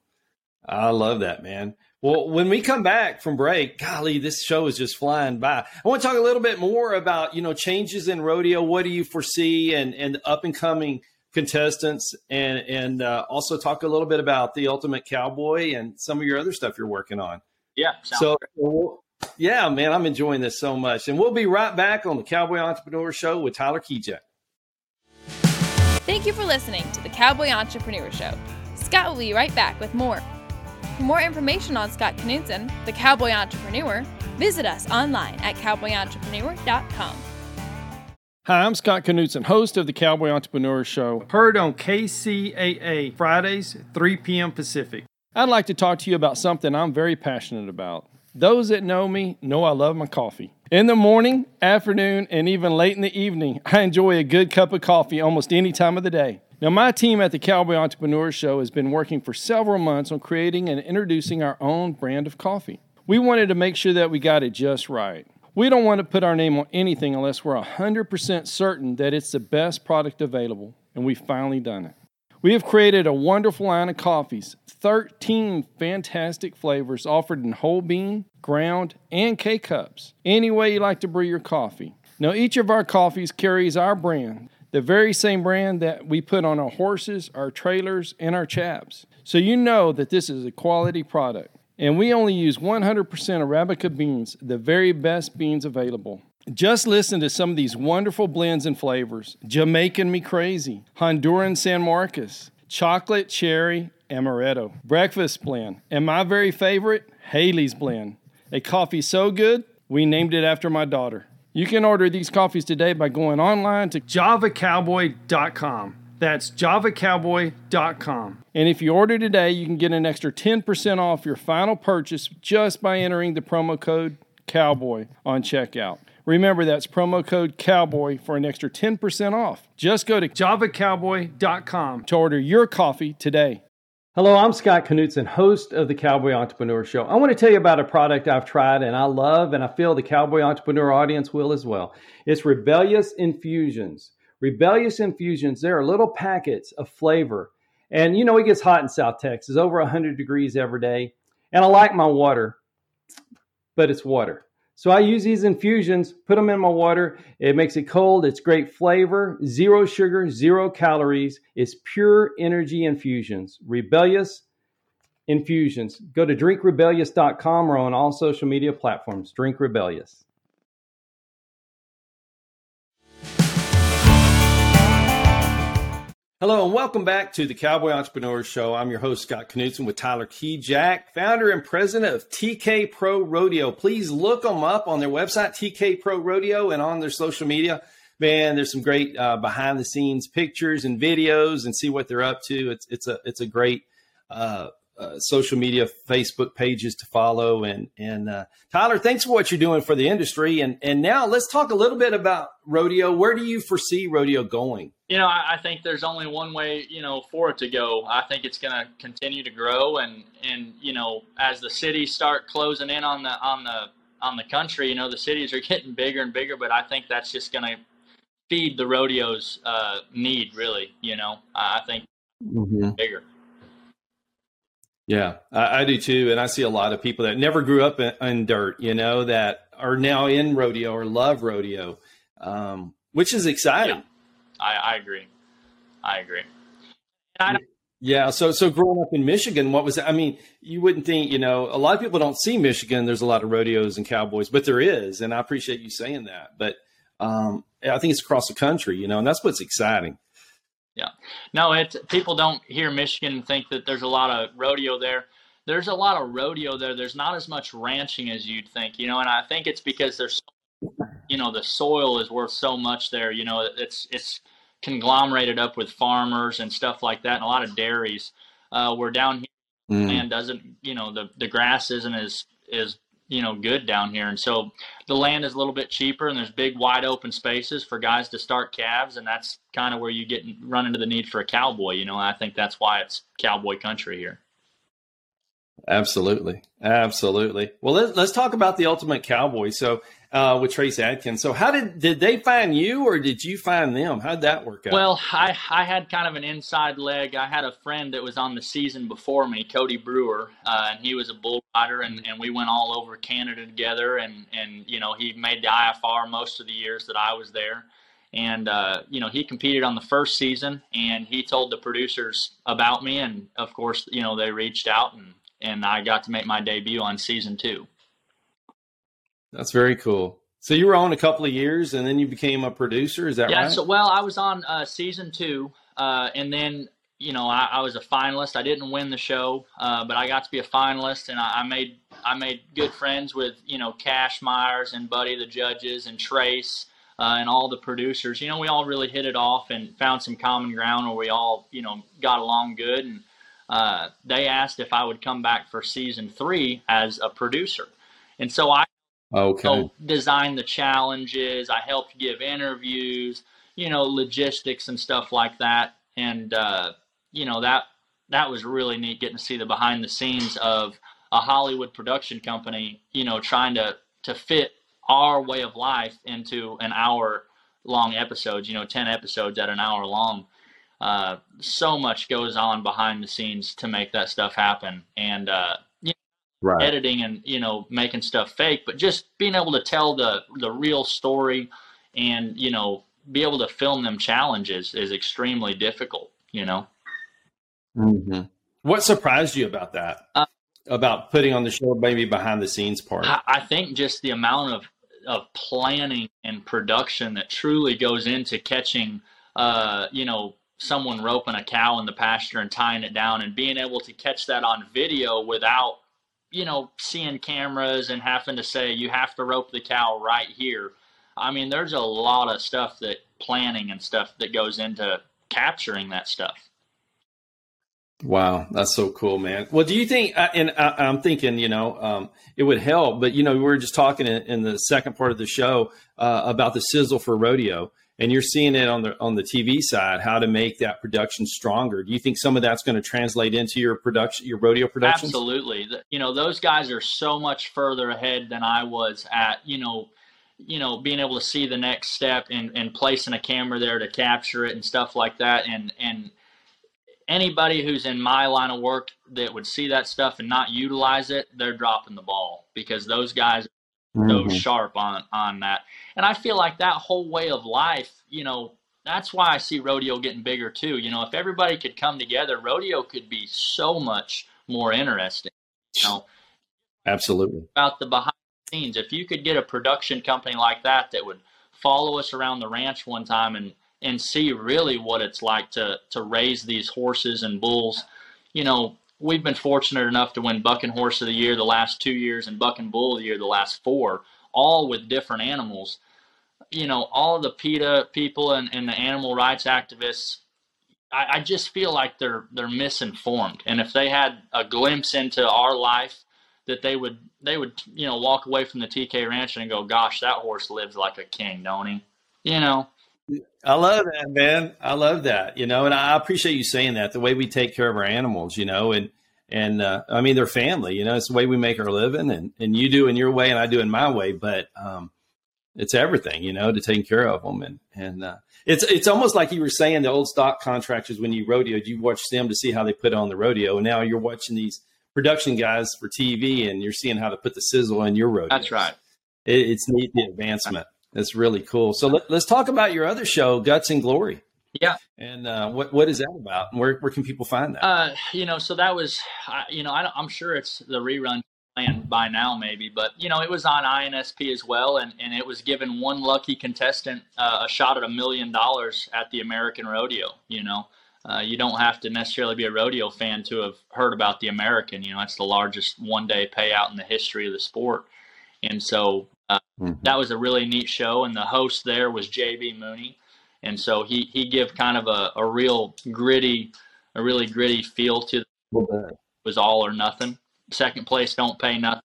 I love that, man. Well, when we come back from break, golly, this show is just flying by. I want to talk a little bit more about you know changes in rodeo. What do you foresee, and and up and coming contestants, and and uh, also talk a little bit about the Ultimate Cowboy and some of your other stuff you're working on. Yeah. So we'll, yeah, man, I'm enjoying this so much. And we'll be right back on the Cowboy Entrepreneur Show with Tyler Kijac. Thank you for listening to the Cowboy Entrepreneur Show. Scott will be right back with more. For more information on Scott Knudsen, the Cowboy Entrepreneur, visit us online at cowboyentrepreneur.com. Hi, I'm Scott Knudsen, host of the Cowboy Entrepreneur Show, heard on KCAA Fridays, 3 p.m. Pacific. I'd like to talk to you about something I'm very passionate about those that know me know I love my coffee. In the morning, afternoon, and even late in the evening, I enjoy a good cup of coffee almost any time of the day. Now, my team at the Cowboy Entrepreneur Show has been working for several months on creating and introducing our own brand of coffee. We wanted to make sure that we got it just right. We don't want to put our name on anything unless we're 100% certain that it's the best product available, and we've finally done it. We have created a wonderful line of coffees, 13 fantastic flavors offered in whole bean, ground, and K cups. Any way you like to brew your coffee. Now, each of our coffees carries our brand, the very same brand that we put on our horses, our trailers, and our chaps. So you know that this is a quality product. And we only use 100% Arabica beans, the very best beans available. Just listen to some of these wonderful blends and flavors Jamaican Me Crazy, Honduran San Marcos, Chocolate Cherry Amaretto, Breakfast Blend, and my very favorite, Haley's Blend. A coffee so good, we named it after my daughter. You can order these coffees today by going online to javacowboy.com. That's javacowboy.com. And if you order today, you can get an extra 10% off your final purchase just by entering the promo code COWBOY on checkout. Remember, that's promo code COWBOY for an extra 10% off. Just go to javacowboy.com to order your coffee today. Hello, I'm Scott Knudsen, host of the Cowboy Entrepreneur Show. I want to tell you about a product I've tried and I love, and I feel the Cowboy Entrepreneur audience will as well. It's Rebellious Infusions. Rebellious Infusions, there are little packets of flavor. And you know, it gets hot in South Texas, over 100 degrees every day. And I like my water, but it's water. So I use these infusions, put them in my water. It makes it cold. It's great flavor, zero sugar, zero calories. It's pure energy infusions. Rebellious infusions. Go to drinkrebellious.com or on all social media platforms. Drink Rebellious. Hello and welcome back to the Cowboy Entrepreneur Show. I'm your host, Scott Knudsen with Tyler Kijac, founder and president of TK Pro Rodeo. Please look them up on their website, TK Pro Rodeo, and on their social media. Man, there's some great uh, behind the scenes pictures and videos and see what they're up to. It's, it's a, it's a great, uh, uh, social media, Facebook pages to follow. And and uh, Tyler, thanks for what you're doing for the industry. And and now let's talk a little bit about rodeo. Where do you foresee rodeo going? You know, I, I think there's only one way, you know, for it to go. I think it's going to continue to grow, and and you know, as the cities start closing in on the on the on the country, you know, the cities are getting bigger and bigger. But I think that's just going to feed the rodeo's uh, need, really. You know, I think mm-hmm. bigger. Yeah, I, I, do too, and I see a lot of people that never grew up in, in dirt, you know, that are now in rodeo or love rodeo, um, which is exciting. Yeah, I, I, agree. I agree. I yeah, so so growing up in Michigan, what was I mean? You wouldn't think, you know, a lot of people don't see Michigan. There's a lot of rodeos and cowboys, but there is, and I appreciate you saying that. But um, I think it's across the country, you know, and that's what's exciting. Yeah. No, it's people don't hear Michigan and think that there's a lot of rodeo there. There's a lot of rodeo there. There's not as much ranching as you'd think, you know, and I think it's because there's you know, the soil is worth so much there, you know, it's it's conglomerated up with farmers and stuff like that and a lot of dairies. Uh, we're down here mm. land doesn't, you know, the the grass isn't as as you know good down here. And so the land is a little bit cheaper and there's big wide open spaces for guys to start calves and that's kind of where you get run into the need for a cowboy you know i think that's why it's cowboy country here. Absolutely. Absolutely. Well let, us talk about the ultimate cowboy. So uh, with Trace Adkins. So how did did they find you or did you find them? How'd that work out? Well, I I had kind of an inside leg. I had a friend that was on the season before me, Cody Brewer, uh, and he was a bull rider, and, and we went all over Canada together, and and you know he made the IFR most of the years that I was there. And uh, you know he competed on the first season, and he told the producers about me, and of course you know they reached out, and and I got to make my debut on season two. That's very cool. So you were on a couple of years, and then you became a producer. Is that yeah, right? So well, I was on uh, season two, uh, and then you know I, I, was a finalist. I didn't win the show, uh, but I got to be a finalist, and I, I, made I made good friends with you know Cash Myers and Buddy the judges and Trace. Uh, and all the producers, you know, we all really hit it off and found some common ground where we all, you know, got along good. And uh, they asked if I would come back for season three as a producer. And so I Okay. So design the challenges. I helped give interviews, you know, logistics and stuff like that. And uh, you know that that was really neat getting to see the behind the scenes of a Hollywood production company, you know, trying to to fit our way of life into an hour long episodes, you know, 10 episodes at an hour long. Uh, so much goes on behind the scenes to make that stuff happen. And, uh, right. editing and you know making stuff fake, but just being able to tell the the real story and you know be able to film them challenges is extremely difficult. You know. Mm-hmm. What surprised you about that? Uh, about putting on the show, maybe behind the scenes part. I, I think just the amount of of planning and production that truly goes into catching, uh, you know, someone roping a cow in the pasture and tying it down and being able to catch that on video without you know, seeing cameras and having to say you have to rope the cow right here. I mean, there's a lot of stuff that planning and stuff that goes into capturing that stuff. Wow, that's so cool, man. Well, do you think? Uh, and I, am thinking, you know, um, it would help. But you know, we were just talking in, in the second part of the show uh, about the sizzle for rodeo, and you're seeing it on the on the TV side how to make that production stronger. Do you think some of that's going to translate into your production, your rodeo production? Absolutely. You know, those guys are so much further ahead than I was at. You know, you know, being able to see the next step and and placing a camera there to capture it and stuff like that, and and anybody who's in my line of work that would see that stuff and not utilize it, they're dropping the ball because those guys mm-hmm. so sharp on on that. And I feel like that whole way of life, you know, that's why I see rodeo getting bigger too. You know, if everybody could come together, rodeo could be so much more interesting. You know, absolutely about the behind the scenes. If you could get a production company like that that would follow us around the ranch one time and and see really what it's like to to raise these horses and bulls. You know, we've been fortunate enough to win Bucking Horse of the Year the last two years and Bucking Bull of the Year the last four, all with different animals. You know, all the PETA people and, and the animal rights activists, I, I just feel like they're they're misinformed. And if they had a glimpse into our life, that they would they would you know walk away from the TK Ranch and go, "Gosh, that horse lives like a king, don't he?" You know, I love that, man. I love that. You know, and I appreciate you saying that. The way we take care of our animals, you know, and and uh, I mean they're family. You know, it's the way we make our living, and and you do in your way, and I do in my way. But um, it's everything, you know, to taking care of them, and and uh, it's it's almost like you were saying the old stock contractors when you rodeoed, you watched them to see how they put on the rodeo, and now you're watching these production guys for TV, and you're seeing how to put the sizzle in your rodeo. That's right. It, it's neat the advancement. That's really cool. So let, us talk about your other show, Guts and Glory. Yeah. And uh, what what is that about? And where where can people find that? Uh, you know, so that was, you know, I am sure it's the rerun plan by now, maybe, but you know, it was on INSP as well, and and it was given one lucky contestant uh, a shot at a million dollars at the American Rodeo. You know. Uh, you don't have to necessarily be a rodeo fan to have heard about the American. You know, it's the largest one day payout in the history of the sport. And so uh, mm-hmm. That was a really neat show, and the host there was JB Mooney, and so he he give kind of a, a real gritty, a really gritty feel to it was all or nothing. Second place don't pay nothing.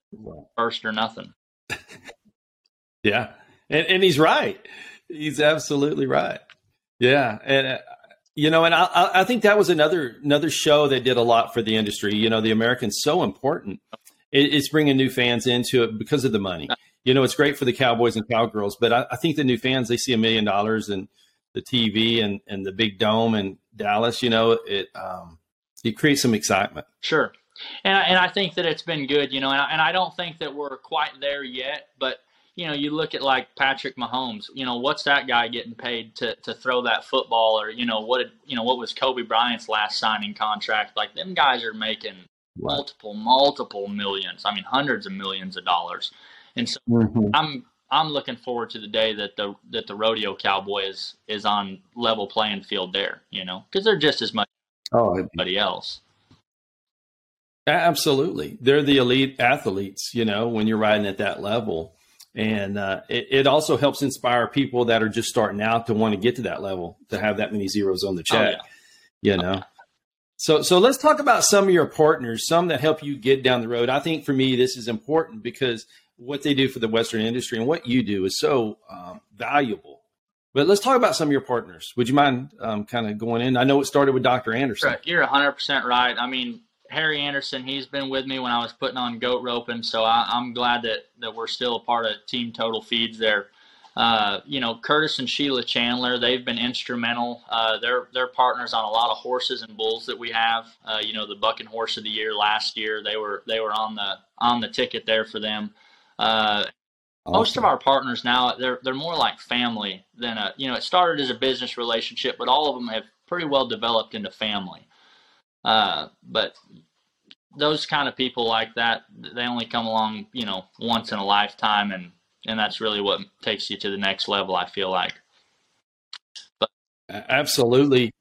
First or nothing. yeah, and and he's right. He's absolutely right. Yeah, and. Uh, you know, and I, I think that was another another show that did a lot for the industry. You know, the American's so important. It, it's bringing new fans into it because of the money you know, it's great for the Cowboys and Cowgirls, but I, I think the new fans, they see a million dollars and the TV and, and the big dome in Dallas, you know, it, um, it creates some excitement. Sure. And, and I think that it's been good, you know, and I, and I don't think that we're quite there yet, but you know, you look at like Patrick Mahomes, you know, what's that guy getting paid to, to throw that football or, you know, what, did, you know, what was Kobe Bryant's last signing contract? Like them guys are making multiple, multiple millions. I mean, hundreds of millions of dollars. And so mm-hmm. I'm I'm looking forward to the day that the that the rodeo cowboy is is on level playing field there, you know, because they're just as much oh, anybody else. Absolutely, they're the elite athletes, you know, when you're riding at that level, and uh, it, it, also helps inspire people that are just starting out to want to get to that level to have that many zeros on the oh, check, oh, yeah. you know. So, so let's talk about some of your partners, some that help you get down the road. I think for me, this is important because what they do for the Western industry and what you do is so um, valuable. But let's talk about some of your partners. Would you mind um, kind of going in? I know it started with Dr. Anderson. You're 100% right. I mean, Harry Anderson, he's been with me when I was putting on goat roping, so I, am glad that, that we're still a part of Team Total Feeds there. Uh, you know, Curtis and Sheila Chandler, they've been instrumental. Uh, they're they're partners on a lot of horses and bulls that we have. Uh, you know, the Bucking Horse of the Year last year, they were they were on the on the ticket there for them. Uh, awesome. Most of our partners now they're they're more like family than a you know it started as a business relationship, but all of them have pretty well developed into family. Uh, but those kind of people like that, they only come along you know once in a lifetime, and and that's really what takes you to the next level. I feel like. But absolutely,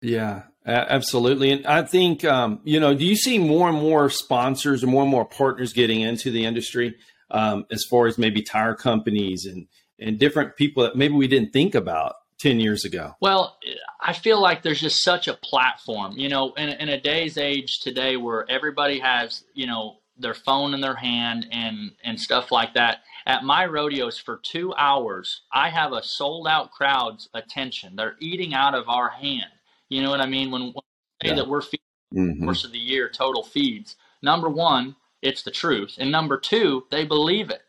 yeah, absolutely. And I think, um, you know, do you see more and more sponsors or more and more partners getting into the industry um, as far as maybe tire companies and, and different people that maybe we didn't think about 10 years ago? Well, I feel like there's just such a platform, you know, in, in a day's age today where everybody has, you know, their phone in their hand and and stuff like that. At my rodeos for two hours, I have a sold out crowd's attention. They're eating out of our hand. You know what I mean? When, when we say yeah. that we're feeding mm-hmm. the course of the year total feeds, number one, it's the truth, and number two, they believe it.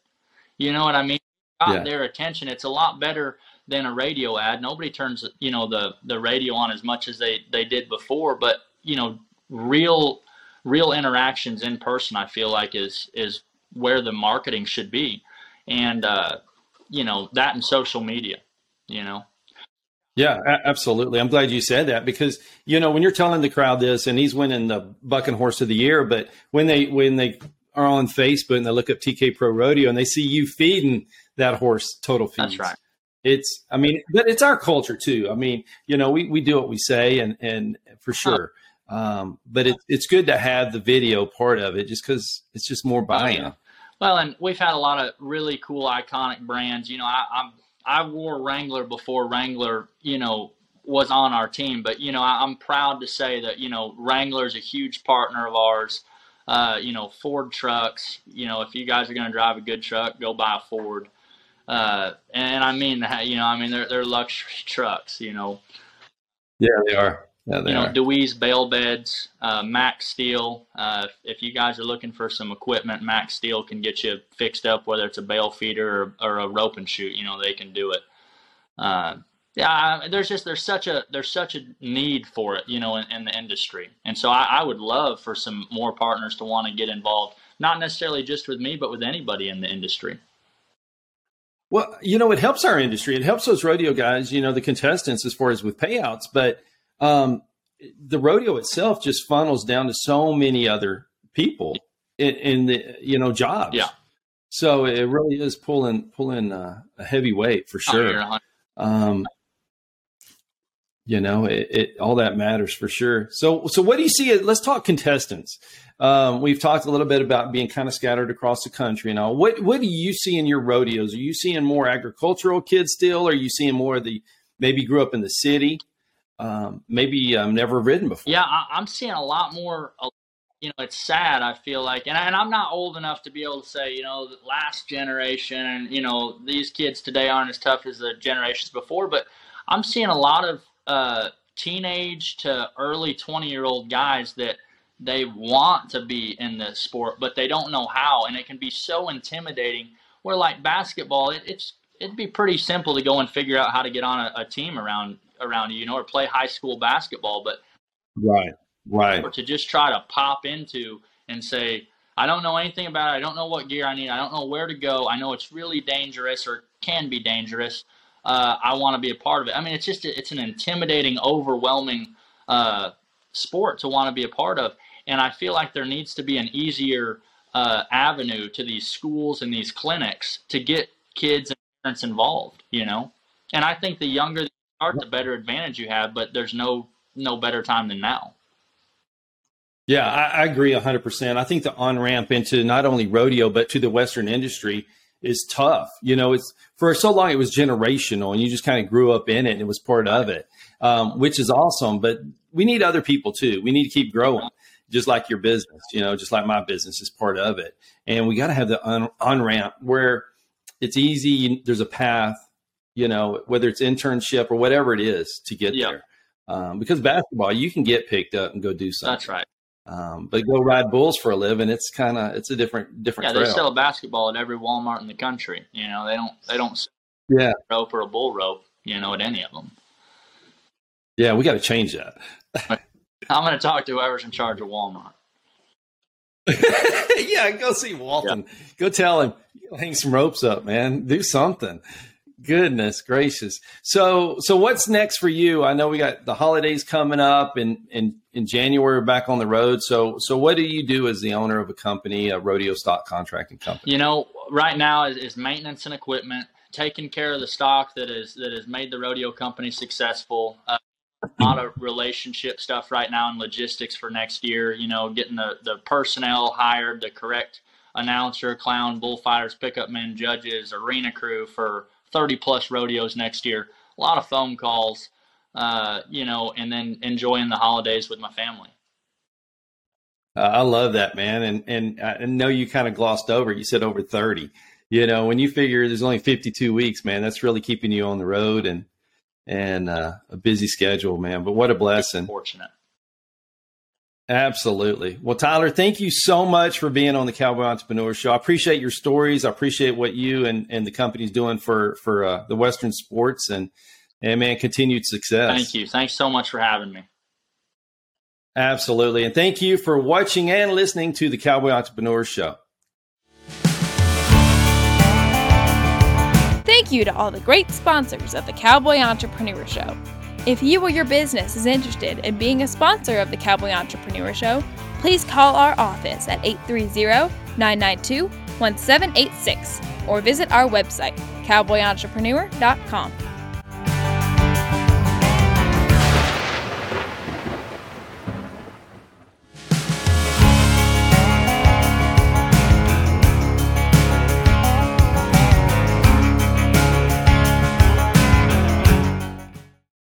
You know what I mean? Got yeah. their attention. It's a lot better than a radio ad. Nobody turns you know the the radio on as much as they they did before, but you know real real interactions in person. I feel like is is where the marketing should be, and uh, you know that and social media. You know. Yeah, absolutely. I'm glad you said that because you know when you're telling the crowd this, and he's winning the bucking horse of the year, but when they when they are on Facebook and they look up TK Pro Rodeo and they see you feeding that horse total feeds. That's right. it's i mean but it's our culture too. I mean you know we, we do what we say and and for sure. Um, but it, it's good to have the video part of it just because it's just more buy-in. Oh, well and we've had a lot of really cool iconic brands. You know I, i'm i wore wrangler before wrangler you know was on our team but you know I, i'm proud to say that you know wrangler is a huge partner of ours uh, you know ford trucks you know if you guys are going to drive a good truck go buy a ford uh, and I mean that, you know, I mean they're they're luxury trucks, you know. Yeah, they are. Yeah, you know, are. DewEze bale beds, uh, Max Steel. Uh, if you guys are looking for some equipment, Max Steel can get you fixed up, whether it's a bale feeder or, or a rope and shoot. You know, they can do it. Uh, yeah, there's just there's such a there's such a need for it, you know, in, in the industry, and so I, I would love for some more partners to want to get involved, not necessarily just with me, but with anybody in the industry. Well, you know, it helps our industry. It helps those rodeo guys, you know, the contestants as far as with payouts. But um, the rodeo itself just funnels down to so many other people in, in the, you know, jobs. Yeah. So it really is pulling pulling uh, a heavy weight for sure. Um, you know, it, it, all that matters for sure. So so what do you see? Let's talk contestants. Um, we've talked a little bit about being kind of scattered across the country and all. What what do you see in your rodeos? Are you seeing more agricultural kids still? Or are you seeing more of the maybe grew up in the city? Um, maybe um, never ridden before. Yeah, I, am seeing a lot more. You know, it's sad. I feel like, and, and I'm not old enough to be able to say, you know, the last generation, and you know, these kids today aren't as tough as the generations before. But I'm seeing a lot of uh, teenage to early 20 year old guys that they want to be in the sport, but they don't know how, and it can be so intimidating. Where like basketball, it, it's it'd be pretty simple to go and figure out how to get on a, a team around around you, you know, or play high school basketball. But right, right, or to just try to pop into and say, I don't know anything about it. I don't know what gear I need. I don't know where to go. I know it's really dangerous or can be dangerous. Uh, I want to be a part of it. I mean, it's just it's an intimidating, overwhelming uh, sport to want to be a part of. And I feel like there needs to be an easier uh, avenue to these schools and these clinics to get kids and parents involved, you know? And I think the younger you start, the better advantage you have, but there's no no better time than now. Yeah, I, I agree 100%. I think the on ramp into not only rodeo, but to the Western industry is tough. You know, it's for so long it was generational and you just kind of grew up in it and it was part of it, um, which is awesome. But we need other people too. We need to keep growing just like your business, you know, just like my business is part of it. And we got to have the on, on ramp where it's easy. There's a path, you know, whether it's internship or whatever it is to get yep. there. Um, because basketball, you can get picked up and go do something. That's right. Um, but go ride bulls for a living. It's kind of it's a different different. Yeah, trail. they sell a basketball at every Walmart in the country. You know, they don't they don't yeah rope or a bull rope. You know, at any of them. Yeah, we got to change that. I'm going to talk to whoever's in charge of Walmart. yeah, go see Walton. Go tell him, hang some ropes up, man. Do something. Goodness gracious. So, so what's next for you? I know we got the holidays coming up, and in, in January back on the road. So, so what do you do as the owner of a company, a rodeo stock contracting company? You know, right now is, is maintenance and equipment, taking care of the stock that is that has made the rodeo company successful. Uh, a lot of relationship stuff right now and logistics for next year. You know, getting the the personnel hired, the correct announcer, clown, bullfighters, pickup men, judges, arena crew for 30 plus rodeos next year. A lot of phone calls, uh, you know, and then enjoying the holidays with my family. Uh, I love that, man. And and I know you kind of glossed over. You said over thirty. You know, when you figure there's only 52 weeks, man, that's really keeping you on the road and and uh, a busy schedule, man. But what a blessing. Fortunate. Absolutely. Well, Tyler, thank you so much for being on the Cowboy Entrepreneur Show. I appreciate your stories. I appreciate what you and, and the company's doing for for uh, the Western sports and and man, continued success. Thank you. Thanks so much for having me. Absolutely, and thank you for watching and listening to the Cowboy Entrepreneur Show. Thank you to all the great sponsors of the Cowboy Entrepreneur Show. If you or your business is interested in being a sponsor of the Cowboy Entrepreneur Show, please call our office at 830 992 1786 or visit our website, cowboyentrepreneur.com.